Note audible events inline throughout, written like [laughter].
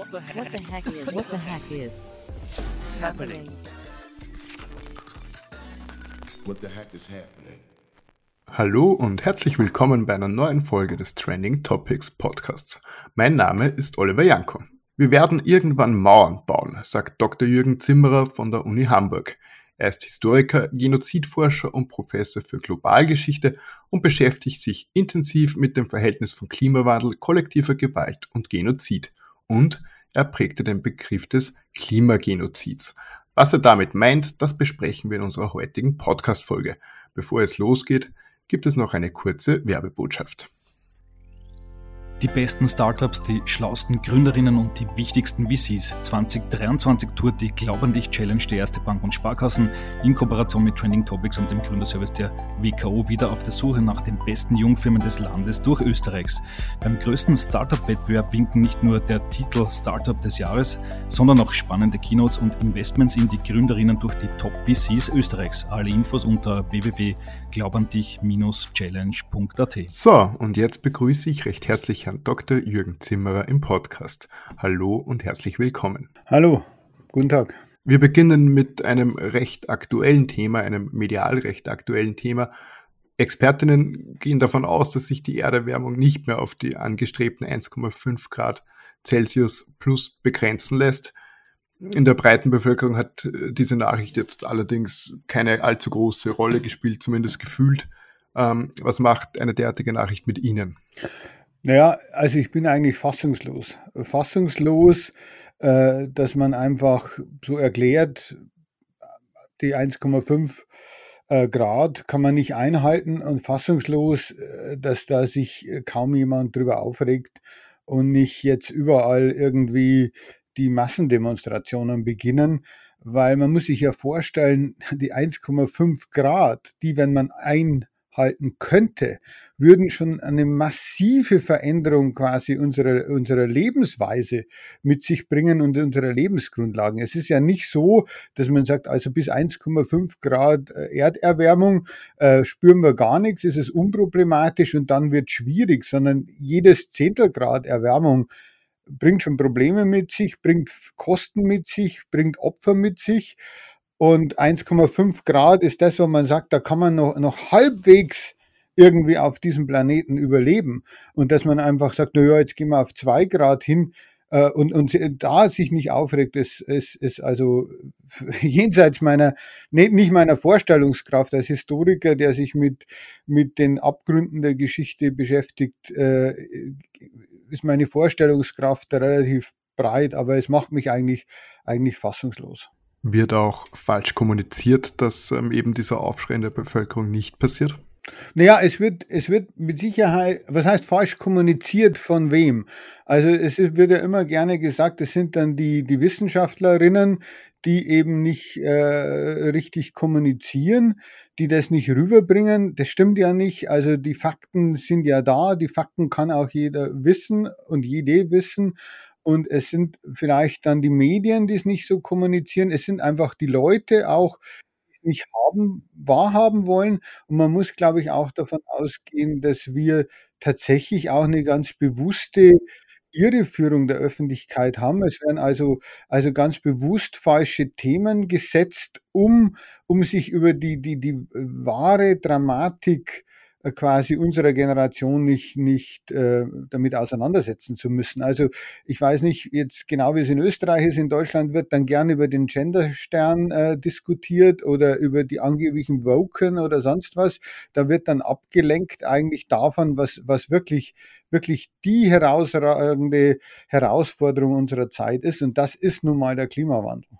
What the heck, what the heck is what the heck is [laughs] happening? What the heck is happening? Hallo und herzlich willkommen bei einer neuen Folge des Trending Topics Podcasts. Mein Name ist Oliver Janko. Wir werden irgendwann Mauern bauen, sagt Dr. Jürgen Zimmerer von der Uni Hamburg. Er ist Historiker, Genozidforscher und Professor für Globalgeschichte und beschäftigt sich intensiv mit dem Verhältnis von Klimawandel, kollektiver Gewalt und Genozid. Und er prägte den Begriff des Klimagenozids. Was er damit meint, das besprechen wir in unserer heutigen Podcast-Folge. Bevor es losgeht, gibt es noch eine kurze Werbebotschaft. Die besten Startups, die schlausten Gründerinnen und die wichtigsten VCs. 2023 tourt die Glaub an dich Challenge der Erste Bank und Sparkassen in Kooperation mit Trending Topics und dem Gründerservice der WKO wieder auf der Suche nach den besten Jungfirmen des Landes durch Österreichs. Beim größten Startup-Wettbewerb winken nicht nur der Titel Startup des Jahres, sondern auch spannende Keynotes und Investments in die Gründerinnen durch die Top VCs Österreichs. Alle Infos unter www.glaubandich-challenge.at. So, und jetzt begrüße ich recht herzlich Herrn Dr. Jürgen Zimmerer im Podcast. Hallo und herzlich willkommen. Hallo, guten Tag. Wir beginnen mit einem recht aktuellen Thema, einem medial recht aktuellen Thema. Expertinnen gehen davon aus, dass sich die Erderwärmung nicht mehr auf die angestrebten 1,5 Grad Celsius plus begrenzen lässt. In der breiten Bevölkerung hat diese Nachricht jetzt allerdings keine allzu große Rolle gespielt, zumindest gefühlt. Ähm, was macht eine derartige Nachricht mit Ihnen? Naja, also ich bin eigentlich fassungslos. Fassungslos, äh, dass man einfach so erklärt, die 1,5 äh, Grad kann man nicht einhalten und fassungslos, äh, dass da sich kaum jemand drüber aufregt und nicht jetzt überall irgendwie die Massendemonstrationen beginnen, weil man muss sich ja vorstellen, die 1,5 Grad, die, wenn man ein halten könnte, würden schon eine massive Veränderung quasi unserer, unserer Lebensweise mit sich bringen und unserer Lebensgrundlagen. Es ist ja nicht so, dass man sagt, also bis 1,5 Grad äh, Erderwärmung äh, spüren wir gar nichts, ist es unproblematisch und dann wird schwierig, sondern jedes Zehntelgrad Erwärmung bringt schon Probleme mit sich, bringt Kosten mit sich, bringt Opfer mit sich. Und 1,5 Grad ist das, wo man sagt, da kann man noch, noch halbwegs irgendwie auf diesem Planeten überleben. Und dass man einfach sagt, naja, jetzt gehen wir auf 2 Grad hin äh, und, und da sich nicht aufregt, ist, ist, ist also [laughs] jenseits meiner, nicht meiner Vorstellungskraft als Historiker, der sich mit, mit den Abgründen der Geschichte beschäftigt, äh, ist meine Vorstellungskraft relativ breit, aber es macht mich eigentlich, eigentlich fassungslos. Wird auch falsch kommuniziert, dass ähm, eben dieser Aufschrei in der Bevölkerung nicht passiert? Naja, es wird, es wird mit Sicherheit, was heißt falsch kommuniziert von wem? Also es wird ja immer gerne gesagt, es sind dann die, die Wissenschaftlerinnen, die eben nicht äh, richtig kommunizieren, die das nicht rüberbringen. Das stimmt ja nicht. Also die Fakten sind ja da, die Fakten kann auch jeder wissen und jede wissen. Und es sind vielleicht dann die Medien, die es nicht so kommunizieren. Es sind einfach die Leute auch, die es nicht haben, wahrhaben wollen. Und man muss, glaube ich, auch davon ausgehen, dass wir tatsächlich auch eine ganz bewusste Irreführung der Öffentlichkeit haben. Es werden also, also ganz bewusst falsche Themen gesetzt, um, um sich über die, die, die wahre Dramatik äh, quasi unserer Generation nicht, nicht äh, damit auseinandersetzen zu müssen. Also ich weiß nicht jetzt genau, wie es in Österreich ist, in Deutschland wird dann gerne über den Genderstern äh, diskutiert oder über die angeblichen Woken oder sonst was. Da wird dann abgelenkt eigentlich davon, was, was wirklich, wirklich die herausragende Herausforderung unserer Zeit ist. Und das ist nun mal der Klimawandel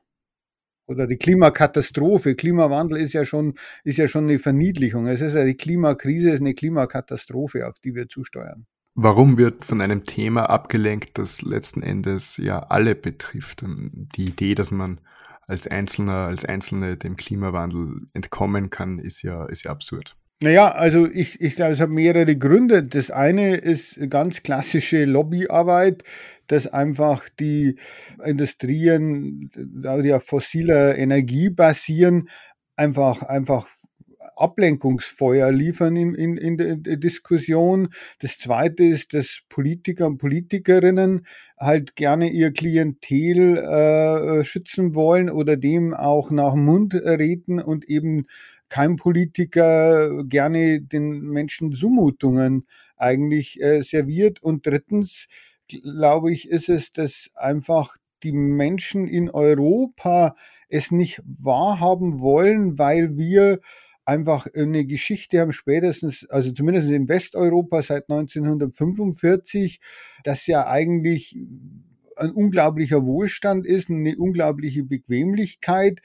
oder die Klimakatastrophe. Klimawandel ist ja schon, ist ja schon eine Verniedlichung. Es ist ja die Klimakrise, ist eine Klimakatastrophe, auf die wir zusteuern. Warum wird von einem Thema abgelenkt, das letzten Endes ja alle betrifft? Die Idee, dass man als Einzelner, als Einzelne dem Klimawandel entkommen kann, ist ja, ist ja absurd. Naja, also ich, ich glaube, es hat mehrere Gründe. Das eine ist ganz klassische Lobbyarbeit, dass einfach die Industrien, die auf fossiler Energie basieren, einfach, einfach Ablenkungsfeuer liefern in, in, in der Diskussion. Das zweite ist, dass Politiker und Politikerinnen halt gerne ihr Klientel äh, schützen wollen oder dem auch nach Mund reden und eben kein Politiker gerne den Menschen Zumutungen eigentlich äh, serviert. Und drittens, glaube ich, ist es, dass einfach die Menschen in Europa es nicht wahrhaben wollen, weil wir einfach eine Geschichte haben, spätestens, also zumindest in Westeuropa seit 1945, das ja eigentlich ein unglaublicher Wohlstand ist, eine unglaubliche Bequemlichkeit,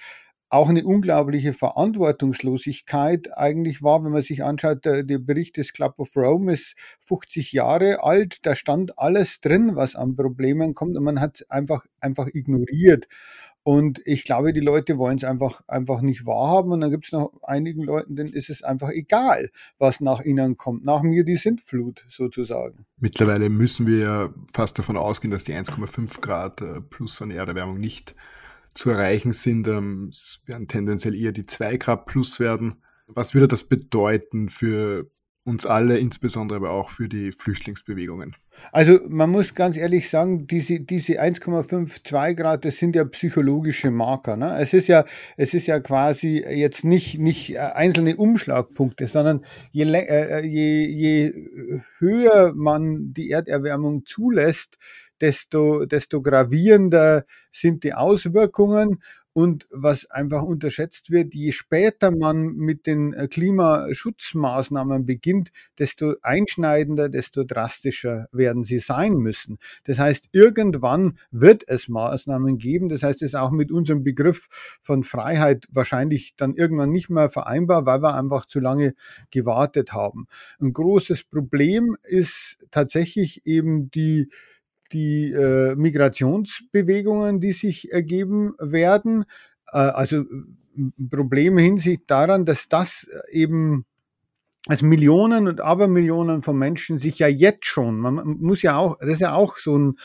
auch eine unglaubliche Verantwortungslosigkeit eigentlich war, wenn man sich anschaut, der, der, Bericht des Club of Rome ist 50 Jahre alt, da stand alles drin, was an Problemen kommt und man hat es einfach, einfach ignoriert. Und ich glaube, die Leute wollen es einfach, einfach nicht wahrhaben. Und dann gibt es noch einigen Leuten, denen ist es einfach egal, was nach ihnen kommt. Nach mir die Sintflut sozusagen. Mittlerweile müssen wir ja fast davon ausgehen, dass die 1,5 Grad äh, plus an Erderwärmung nicht zu erreichen sind. Ähm, es werden tendenziell eher die 2 Grad plus werden. Was würde das bedeuten für uns alle, insbesondere aber auch für die Flüchtlingsbewegungen? Also man muss ganz ehrlich sagen, diese, diese 1,52 Grad, das sind ja psychologische Marker. Ne? Es, ist ja, es ist ja quasi jetzt nicht, nicht äh, einzelne Umschlagpunkte, sondern je, äh, je, je höher man die Erderwärmung zulässt, desto, desto gravierender sind die Auswirkungen. Und was einfach unterschätzt wird, je später man mit den äh, Klimaschutzmaßnahmen beginnt, desto einschneidender, desto drastischer werden sie sein müssen. Das heißt, irgendwann wird es Maßnahmen geben. Das heißt, es ist auch mit unserem Begriff von Freiheit wahrscheinlich dann irgendwann nicht mehr vereinbar, weil wir einfach zu lange gewartet haben. Ein großes Problem ist tatsächlich eben die die äh, Migrationsbewegungen, die sich ergeben werden. Äh, also Probleme hinsicht daran, dass das eben als Millionen und Abermillionen von Menschen sich ja jetzt schon, man muss ja auch, das ist ja auch so ein,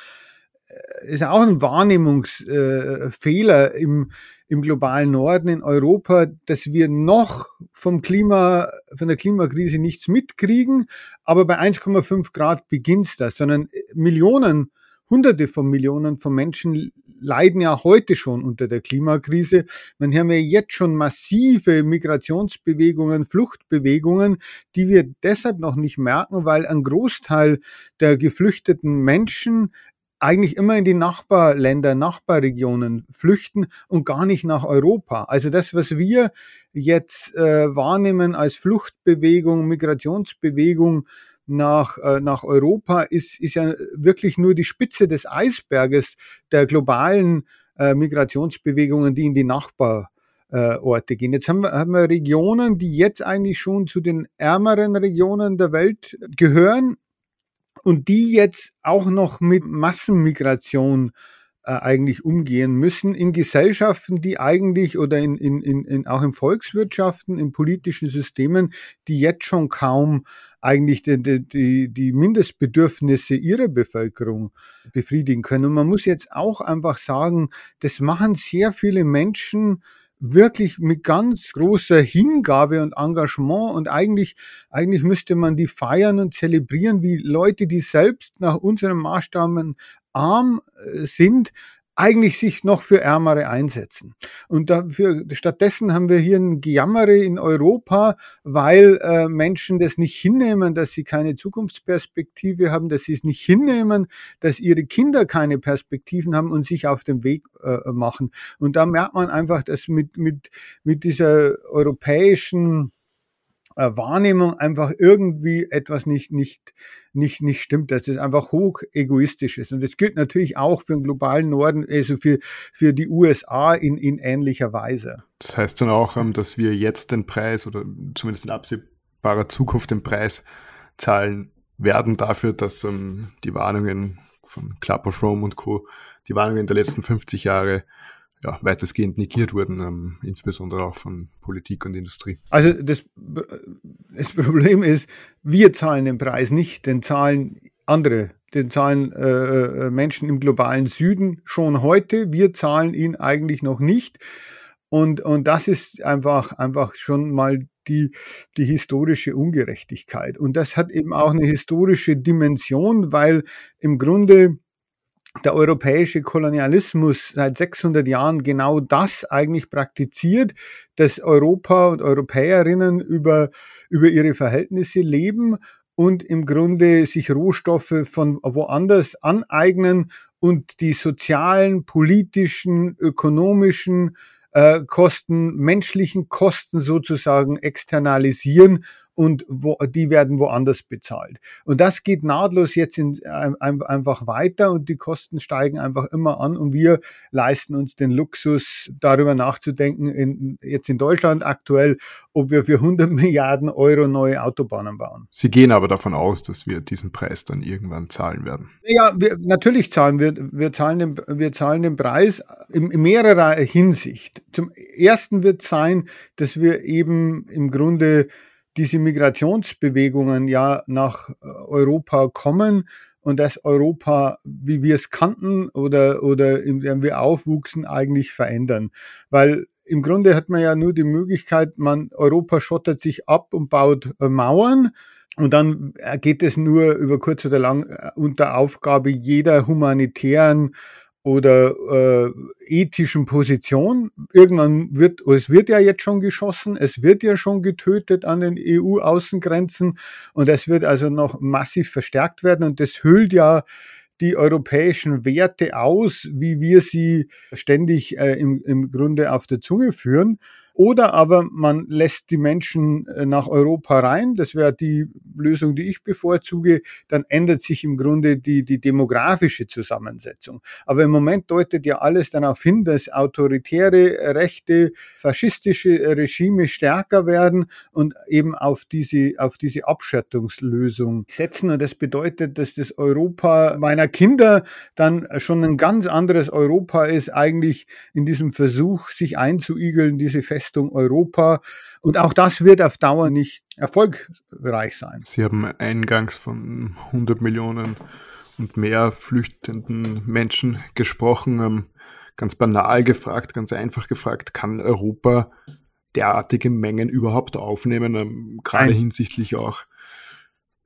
äh, ist ja auch ein Wahrnehmungsfehler äh, im, im globalen Norden in Europa, dass wir noch vom Klima, von der Klimakrise nichts mitkriegen, aber bei 1,5 Grad beginnt das, sondern Millionen Hunderte von Millionen von Menschen leiden ja heute schon unter der Klimakrise. Man haben ja jetzt schon massive Migrationsbewegungen, Fluchtbewegungen, die wir deshalb noch nicht merken, weil ein Großteil der geflüchteten Menschen eigentlich immer in die Nachbarländer, Nachbarregionen flüchten und gar nicht nach Europa. Also das, was wir jetzt äh, wahrnehmen als Fluchtbewegung, Migrationsbewegung, nach, äh, nach Europa ist, ist ja wirklich nur die Spitze des Eisberges der globalen äh, Migrationsbewegungen, die in die Nachbarorte gehen. Jetzt haben wir, haben wir Regionen, die jetzt eigentlich schon zu den ärmeren Regionen der Welt gehören und die jetzt auch noch mit Massenmigration äh, eigentlich umgehen müssen in Gesellschaften, die eigentlich oder in, in, in, auch in Volkswirtschaften, in politischen Systemen, die jetzt schon kaum eigentlich die, die, die Mindestbedürfnisse ihrer Bevölkerung befriedigen können. Und man muss jetzt auch einfach sagen, das machen sehr viele Menschen wirklich mit ganz großer Hingabe und Engagement und eigentlich, eigentlich müsste man die feiern und zelebrieren wie Leute, die selbst nach unseren Maßstaben arm äh, sind, eigentlich sich noch für Ärmere einsetzen. Und dafür, stattdessen haben wir hier ein Gejammere in Europa, weil äh, Menschen das nicht hinnehmen, dass sie keine Zukunftsperspektive haben, dass sie es nicht hinnehmen, dass ihre Kinder keine Perspektiven haben und sich auf den Weg äh, machen. Und da merkt man einfach, dass mit, mit, mit dieser europäischen Wahrnehmung einfach irgendwie etwas nicht, nicht, nicht, nicht stimmt, dass das einfach hoch egoistisch ist. Und das gilt natürlich auch für den globalen Norden, also für, für die USA in, in ähnlicher Weise. Das heißt dann auch, ähm, dass wir jetzt den Preis oder zumindest in absehbarer Zukunft den Preis zahlen werden dafür, dass ähm, die Warnungen von Club of Rome und Co., die Warnungen der letzten 50 Jahre ja, weitestgehend negiert wurden, ähm, insbesondere auch von Politik und Industrie. Also das, das Problem ist, wir zahlen den Preis nicht, den zahlen andere, den zahlen äh, äh, Menschen im globalen Süden schon heute. Wir zahlen ihn eigentlich noch nicht. Und, und das ist einfach, einfach schon mal die, die historische Ungerechtigkeit. Und das hat eben auch eine historische Dimension, weil im Grunde der europäische Kolonialismus seit 600 Jahren genau das eigentlich praktiziert, dass Europa und Europäerinnen über, über ihre Verhältnisse leben und im Grunde sich Rohstoffe von woanders aneignen und die sozialen, politischen, ökonomischen äh, Kosten, menschlichen Kosten sozusagen externalisieren und wo, die werden woanders bezahlt. Und das geht nahtlos jetzt in, ein, einfach weiter und die Kosten steigen einfach immer an und wir leisten uns den Luxus, darüber nachzudenken, in, jetzt in Deutschland aktuell, ob wir für 100 Milliarden Euro neue Autobahnen bauen. Sie gehen aber davon aus, dass wir diesen Preis dann irgendwann zahlen werden. Ja, wir, natürlich zahlen wir, wir zahlen den, wir zahlen den Preis in, in mehrerer Hinsicht. Zum ersten wird sein, dass wir eben im Grunde diese Migrationsbewegungen ja nach äh, Europa kommen und dass Europa, wie wir es kannten oder, oder in dem wir aufwuchsen, eigentlich verändern. Weil im Grunde hat man ja nur die Möglichkeit, man, Europa schottet sich ab und baut äh, Mauern. Und dann geht es nur über kurz oder lang äh, unter Aufgabe jeder humanitären oder äh, ethischen Position. Irgendwann wird, es wird ja jetzt schon geschossen, es wird ja schon getötet an den EU-Außengrenzen und es wird also noch massiv verstärkt werden und das hüllt ja die europäischen Werte aus, wie wir sie ständig äh, im, im Grunde auf der Zunge führen. Oder aber man lässt die Menschen äh, nach Europa rein. Das wäre die Lösung, die ich bevorzuge. Dann ändert sich im Grunde die, die demografische Zusammensetzung. Aber im Moment deutet ja alles darauf hin, dass autoritäre, rechte, faschistische Regime stärker werden und eben auf diese, auf diese Abschattungslösung setzen. Und das bedeutet, dass das Europa meiner Kinder dann schon ein ganz anderes Europa ist, eigentlich in diesem Versuch, sich einzuigeln, diese fest Festung Europa. Und auch das wird auf Dauer nicht erfolgreich sein. Sie haben eingangs von 100 Millionen und mehr flüchtenden Menschen gesprochen. Ähm, ganz banal gefragt, ganz einfach gefragt, kann Europa derartige Mengen überhaupt aufnehmen, ähm, gerade Nein. hinsichtlich auch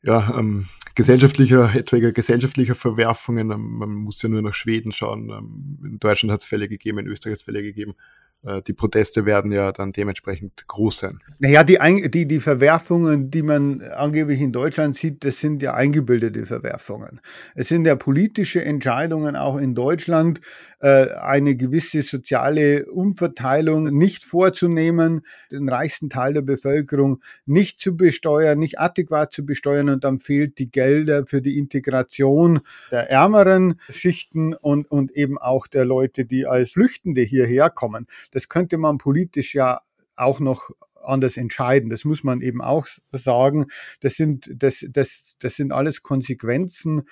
ja, ähm, gesellschaftlicher, etwaiger gesellschaftlicher Verwerfungen. Ähm, man muss ja nur nach Schweden schauen. In Deutschland hat es Fälle gegeben, in Österreich hat es Fälle gegeben. Äh, die Proteste werden ja dann dementsprechend groß sein. Naja, die, die, die Verwerfungen, die man angeblich in Deutschland sieht, das sind ja eingebildete Verwerfungen. Es sind ja politische Entscheidungen auch in Deutschland, äh, eine gewisse soziale Umverteilung nicht vorzunehmen, den reichsten Teil der Bevölkerung nicht zu besteuern, nicht adäquat zu besteuern und dann fehlt die Gelder für die Integration der ärmeren Schichten und, und eben auch der Leute, die als Flüchtende hierher kommen. Das könnte man politisch ja auch noch anders entscheiden. Das muss man eben auch sagen. Das sind, das, das, das sind alles Konsequenzen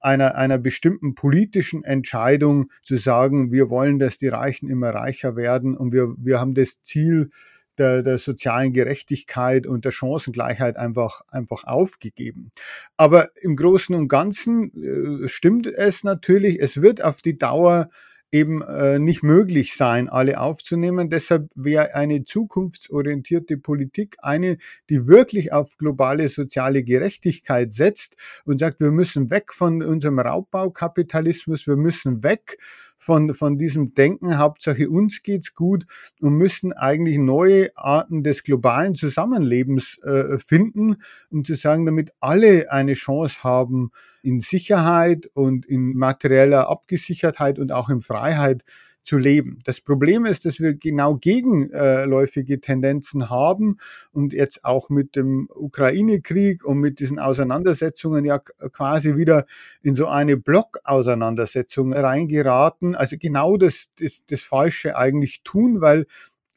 einer, einer bestimmten politischen Entscheidung zu sagen, wir wollen, dass die Reichen immer reicher werden und wir, wir haben das Ziel der, der sozialen Gerechtigkeit und der Chancengleichheit einfach, einfach aufgegeben. Aber im Großen und Ganzen äh, stimmt es natürlich, es wird auf die Dauer eben äh, nicht möglich sein, alle aufzunehmen. Deshalb wäre eine zukunftsorientierte Politik eine, die wirklich auf globale soziale Gerechtigkeit setzt und sagt, wir müssen weg von unserem Raubbaukapitalismus, wir müssen weg von, von diesem Denken, Hauptsache uns geht's gut und müssen eigentlich neue Arten des globalen Zusammenlebens äh, finden, um zu sagen, damit alle eine Chance haben, in Sicherheit und in materieller Abgesichertheit und auch in Freiheit zu leben. Das Problem ist, dass wir genau gegenläufige Tendenzen haben und jetzt auch mit dem Ukraine-Krieg und mit diesen Auseinandersetzungen ja quasi wieder in so eine Blockauseinandersetzung reingeraten. Also genau das, das, das Falsche eigentlich tun, weil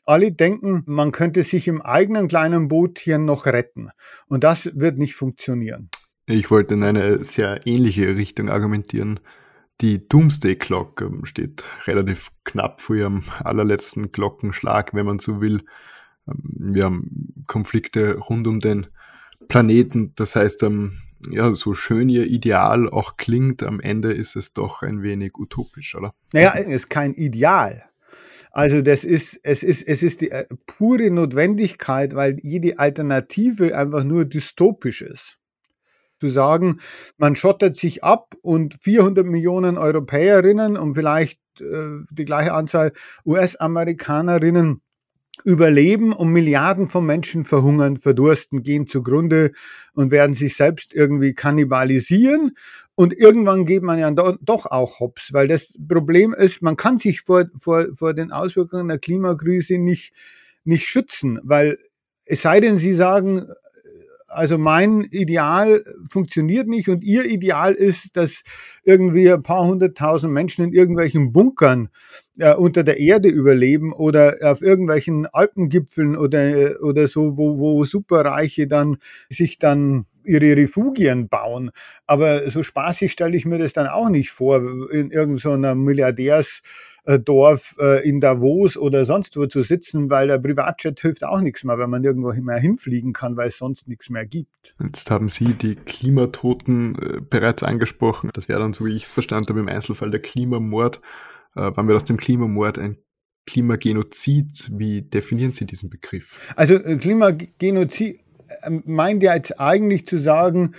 alle denken, man könnte sich im eigenen kleinen Bootchen noch retten. Und das wird nicht funktionieren. Ich wollte in eine sehr ähnliche Richtung argumentieren. Die Doomsday Clock steht relativ knapp vor ihrem allerletzten Glockenschlag, wenn man so will. Ähm, wir haben Konflikte rund um den Planeten. Das heißt, ähm, ja, so schön ihr Ideal auch klingt, am Ende ist es doch ein wenig utopisch, oder? Naja, es ist kein Ideal. Also das ist, es ist, es ist die äh, pure Notwendigkeit, weil jede Alternative einfach nur dystopisch ist. Zu sagen, man schottert sich ab und 400 Millionen Europäerinnen und vielleicht äh, die gleiche Anzahl US-Amerikanerinnen überleben und Milliarden von Menschen verhungern, verdursten, gehen zugrunde und werden sich selbst irgendwie kannibalisieren. Und irgendwann geht man ja doch auch hops, weil das Problem ist, man kann sich vor, vor, vor den Auswirkungen der Klimakrise nicht, nicht schützen, weil es sei denn, Sie sagen, also mein Ideal funktioniert nicht und ihr Ideal ist, dass irgendwie ein paar hunderttausend Menschen in irgendwelchen Bunkern äh, unter der Erde überleben oder auf irgendwelchen Alpengipfeln oder, oder so, wo, wo Superreiche dann sich dann ihre Refugien bauen. Aber so spaßig stelle ich mir das dann auch nicht vor, in irgendeiner Milliardärs- äh, Dorf äh, in Davos oder sonst wo zu sitzen, weil der Privatjet hilft auch nichts mehr, wenn man irgendwo mehr hinfliegen kann, weil es sonst nichts mehr gibt. Jetzt haben Sie die Klimatoten äh, bereits angesprochen. Das wäre dann, so wie ich es verstanden habe, im Einzelfall der Klimamord. Wann wird aus dem Klimamord ein Klimagenozid? Wie definieren Sie diesen Begriff? Also Klimagenozid meint ja jetzt eigentlich zu sagen,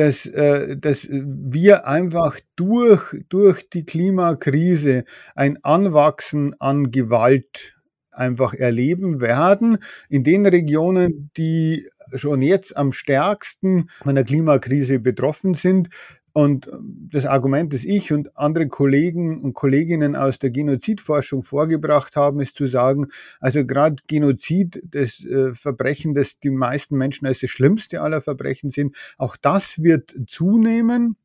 dass, äh, dass wir einfach durch, durch die Klimakrise ein Anwachsen an Gewalt einfach erleben werden. In den Regionen, die schon jetzt am stärksten von der Klimakrise betroffen sind, und ähm, das Argument, das ich und andere Kollegen und Kolleginnen aus der Genozidforschung vorgebracht haben, ist zu sagen, also gerade Genozid, das äh, Verbrechen, das die meisten Menschen als das schlimmste aller Verbrechen sind, auch das wird zunehmen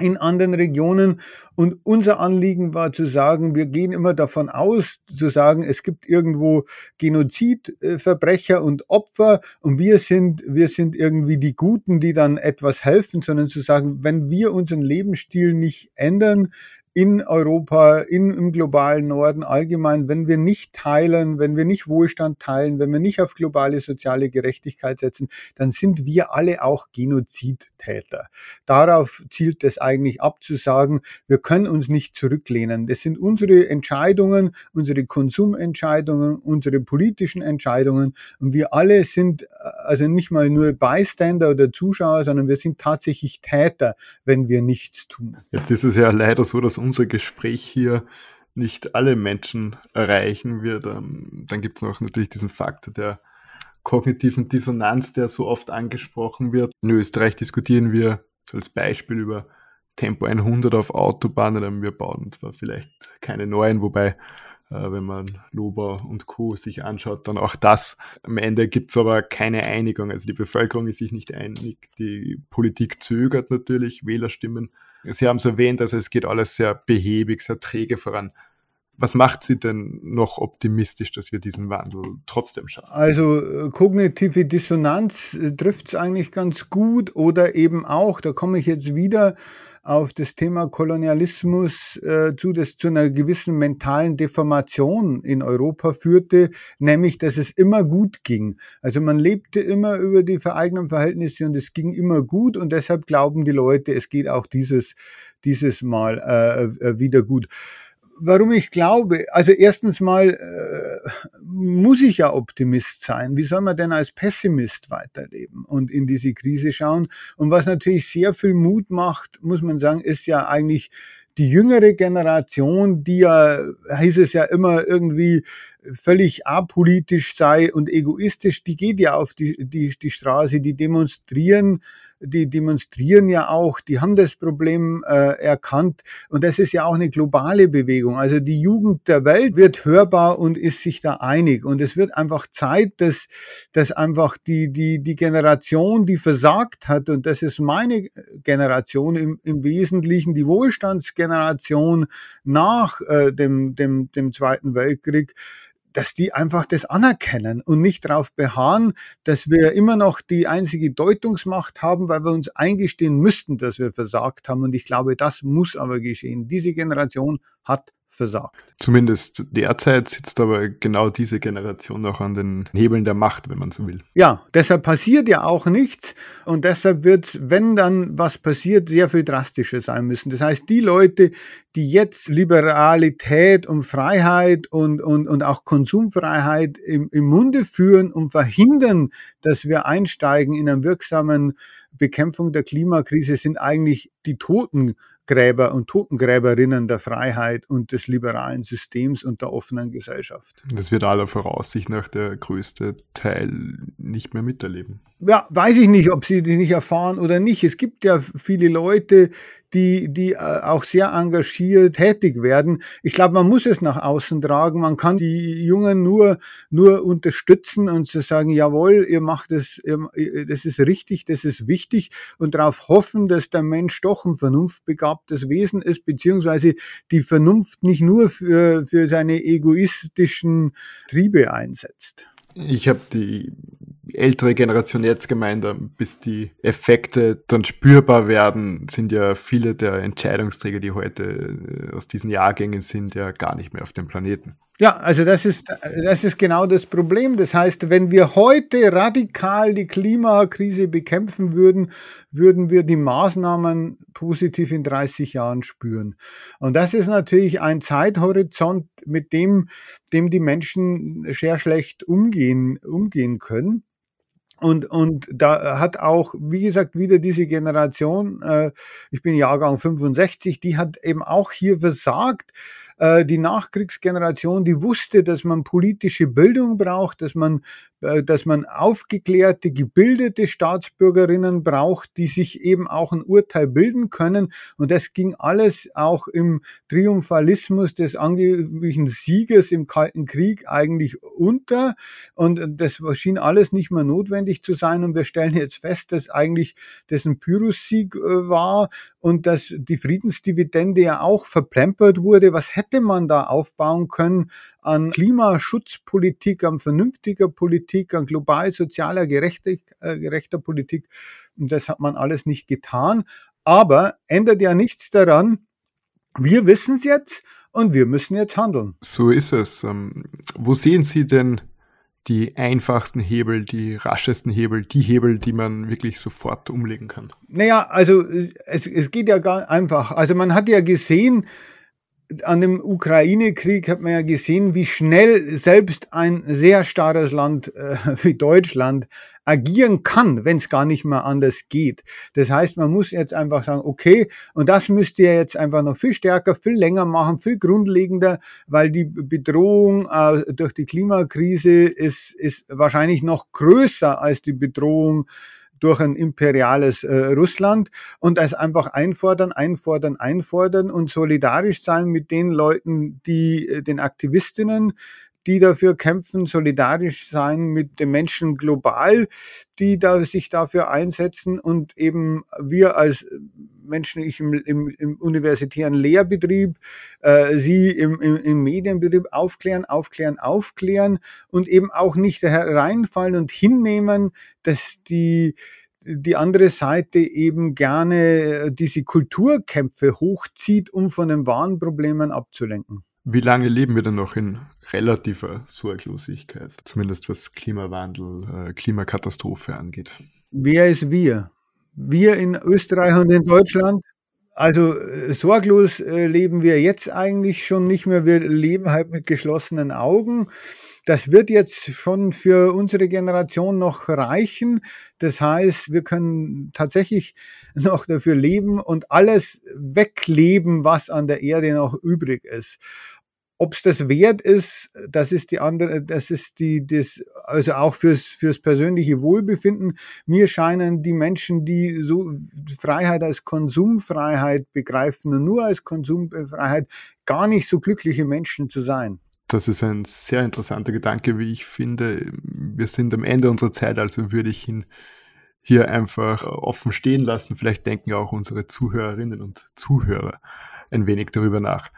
in anderen Regionen. Und unser Anliegen war zu sagen, wir gehen immer davon aus, zu sagen, es gibt irgendwo Genozidverbrecher und Opfer und wir sind, wir sind irgendwie die Guten, die dann etwas helfen, sondern zu sagen, wenn wir unseren Lebensstil nicht ändern, in Europa, in, im globalen Norden allgemein, wenn wir nicht teilen, wenn wir nicht Wohlstand teilen, wenn wir nicht auf globale soziale Gerechtigkeit setzen, dann sind wir alle auch Genozidtäter. Darauf zielt es eigentlich ab zu sagen, wir können uns nicht zurücklehnen. Das sind unsere Entscheidungen, unsere Konsumentscheidungen, unsere politischen Entscheidungen und wir alle sind also nicht mal nur Bystander oder Zuschauer, sondern wir sind tatsächlich Täter, wenn wir nichts tun. Jetzt ist es ja leider so, dass unser Gespräch hier nicht alle Menschen erreichen wird. Ähm, dann gibt es noch natürlich diesen Faktor der kognitiven Dissonanz, der so oft angesprochen wird. In Österreich diskutieren wir als Beispiel über Tempo 100 auf Autobahnen. Wir bauen zwar vielleicht keine neuen, wobei wenn man Lober und Co. sich anschaut, dann auch das. Am Ende gibt es aber keine Einigung. Also die Bevölkerung ist sich nicht einig, die Politik zögert natürlich, Wählerstimmen. Sie haben es erwähnt, also es geht alles sehr behäbig, sehr träge voran. Was macht Sie denn noch optimistisch, dass wir diesen Wandel trotzdem schaffen? Also äh, kognitive Dissonanz äh, trifft es eigentlich ganz gut oder eben auch, da komme ich jetzt wieder auf das Thema Kolonialismus äh, zu, das zu einer gewissen mentalen Deformation in Europa führte, nämlich dass es immer gut ging. Also man lebte immer über die vereigenen Verhältnisse und es ging immer gut und deshalb glauben die Leute, es geht auch dieses, dieses Mal äh, äh wieder gut warum ich glaube, also erstens mal äh, muss ich ja Optimist sein. Wie soll man denn als Pessimist weiterleben und in diese Krise schauen? Und was natürlich sehr viel Mut macht, muss man sagen, ist ja eigentlich die jüngere Generation, die ja, hieß es ja immer irgendwie völlig apolitisch sei und egoistisch, die geht ja auf die, die, die Straße, die demonstrieren die demonstrieren ja auch, die haben das Problem äh, erkannt und das ist ja auch eine globale Bewegung. Also die Jugend der Welt wird hörbar und ist sich da einig und es wird einfach Zeit, dass, dass einfach die, die, die Generation, die versagt hat und das ist meine Generation im, im Wesentlichen, die Wohlstandsgeneration nach äh, dem, dem, dem Zweiten Weltkrieg, dass die einfach das anerkennen und nicht darauf beharren, dass wir immer noch die einzige Deutungsmacht haben, weil wir uns eingestehen müssten, dass wir versagt haben. Und ich glaube, das muss aber geschehen. Diese Generation hat versagt. Zumindest derzeit sitzt aber genau diese Generation noch an den Hebeln der Macht, wenn man so will. Ja, deshalb passiert ja auch nichts und deshalb wird, wenn dann was passiert, sehr viel drastischer sein müssen. Das heißt, die Leute, die jetzt Liberalität und Freiheit und, und, und auch Konsumfreiheit im, im Munde führen und verhindern, dass wir einsteigen in einen wirksamen Bekämpfung der Klimakrise, sind eigentlich die Toten Gräber und Totengräberinnen der Freiheit und des liberalen Systems und der offenen Gesellschaft. Das wird aller Voraussicht nach der größte Teil nicht mehr miterleben. Ja, weiß ich nicht, ob sie die nicht erfahren oder nicht. Es gibt ja viele Leute, die, die äh, auch sehr engagiert tätig werden. Ich glaube, man muss es nach außen tragen. Man kann die Jungen nur, nur unterstützen und zu sagen, jawohl, ihr macht es, das ist richtig, das ist wichtig und darauf hoffen, dass der Mensch doch ein vernunftbegabtes Wesen ist, beziehungsweise die Vernunft nicht nur für, für seine egoistischen Triebe einsetzt. Ich habe die ältere Generation jetzt gemeint, bis die Effekte dann spürbar werden, sind ja viele der Entscheidungsträger, die heute äh, aus diesen Jahrgängen sind, ja gar nicht mehr auf dem Planeten. Ja, also das ist, das ist genau das Problem. Das heißt, wenn wir heute radikal die Klimakrise bekämpfen würden, würden wir die Maßnahmen positiv in 30 Jahren spüren. Und das ist natürlich ein Zeithorizont, mit dem, dem die Menschen sehr schlecht umgehen, umgehen können. Und, und da hat auch, wie gesagt, wieder diese Generation, äh, ich bin Jahrgang 65, die hat eben auch hier versagt, äh, die Nachkriegsgeneration, die wusste, dass man politische Bildung braucht, dass man, dass man aufgeklärte, gebildete Staatsbürgerinnen braucht, die sich eben auch ein Urteil bilden können. Und das ging alles auch im Triumphalismus des angeblichen Siegers im Kalten Krieg eigentlich unter. Und das schien alles nicht mehr notwendig zu sein. Und wir stellen jetzt fest, dass eigentlich das ein Pyrrhus-Sieg äh, war und dass die Friedensdividende ja auch verplempert wurde. Was hätte man da aufbauen können an Klimaschutzpolitik, an vernünftiger Politik, an global sozialer gerechter, äh, gerechter Politik. Und das hat man alles nicht getan. Aber ändert ja nichts daran. Wir wissen es jetzt und wir müssen jetzt handeln. So ist es. Ähm, wo sehen Sie denn die einfachsten Hebel, die raschesten Hebel, die Hebel, die man wirklich sofort umlegen kann? Naja, also es, es geht ja gar einfach. Also man hat ja gesehen, an dem Ukraine-Krieg hat man ja gesehen, wie schnell selbst ein sehr starres Land äh, [laughs] wie Deutschland agieren kann, wenn es gar nicht mehr anders geht. Das heißt, man muss jetzt einfach sagen, okay, und das müsst ihr jetzt einfach noch viel stärker, viel länger machen, viel grundlegender, weil die Bedrohung äh, durch die Klimakrise ist, ist wahrscheinlich noch größer als die Bedrohung durch ein imperiales äh, Russland und das einfach einfordern, einfordern, einfordern und solidarisch sein mit den Leuten, die äh, den Aktivistinnen, die dafür kämpfen, solidarisch sein mit den Menschen global, die da sich dafür einsetzen und eben wir als Menschen, ich im, im, im universitären Lehrbetrieb, äh, Sie im, im, Medienbetrieb aufklären, aufklären, aufklären und eben auch nicht hereinfallen und hinnehmen, dass die die andere Seite eben gerne diese Kulturkämpfe hochzieht, um von den wahren Problemen abzulenken. Wie lange leben wir denn noch in relativer Sorglosigkeit, zumindest was Klimawandel, äh, Klimakatastrophe angeht? Wer ist wir? Wir in Österreich und in Deutschland? Also äh, sorglos äh, leben wir jetzt eigentlich schon nicht mehr. Wir leben halt mit geschlossenen Augen. Das wird jetzt schon für unsere Generation noch reichen. Das heißt, wir können tatsächlich [laughs] noch dafür leben und alles wegleben, was an der Erde noch übrig ist. Ob es das wert ist, das ist die andere, das ist die, das, also auch fürs, fürs persönliche Wohlbefinden. Mir scheinen die Menschen, die so Freiheit als Konsumfreiheit begreifen und nur als Konsumfreiheit, gar nicht so glückliche Menschen zu sein. Das ist ein sehr interessanter Gedanke, wie ich finde. Wir sind am Ende unserer Zeit, also würde ich ihn hier einfach offen stehen lassen. Vielleicht denken auch unsere Zuhörerinnen und Zuhörer ein wenig darüber nach.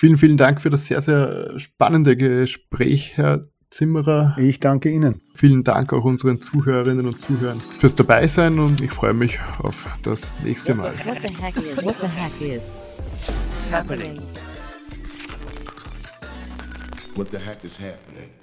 Vielen, vielen Dank für das sehr, sehr spannende Gespräch, Herr Zimmerer. Ich danke Ihnen. Vielen Dank auch unseren Zuhörerinnen und Zuhörern fürs Dabeisein und ich freue mich auf das nächste Mal. What the heck is, what the heck is happening? What the heck is happening?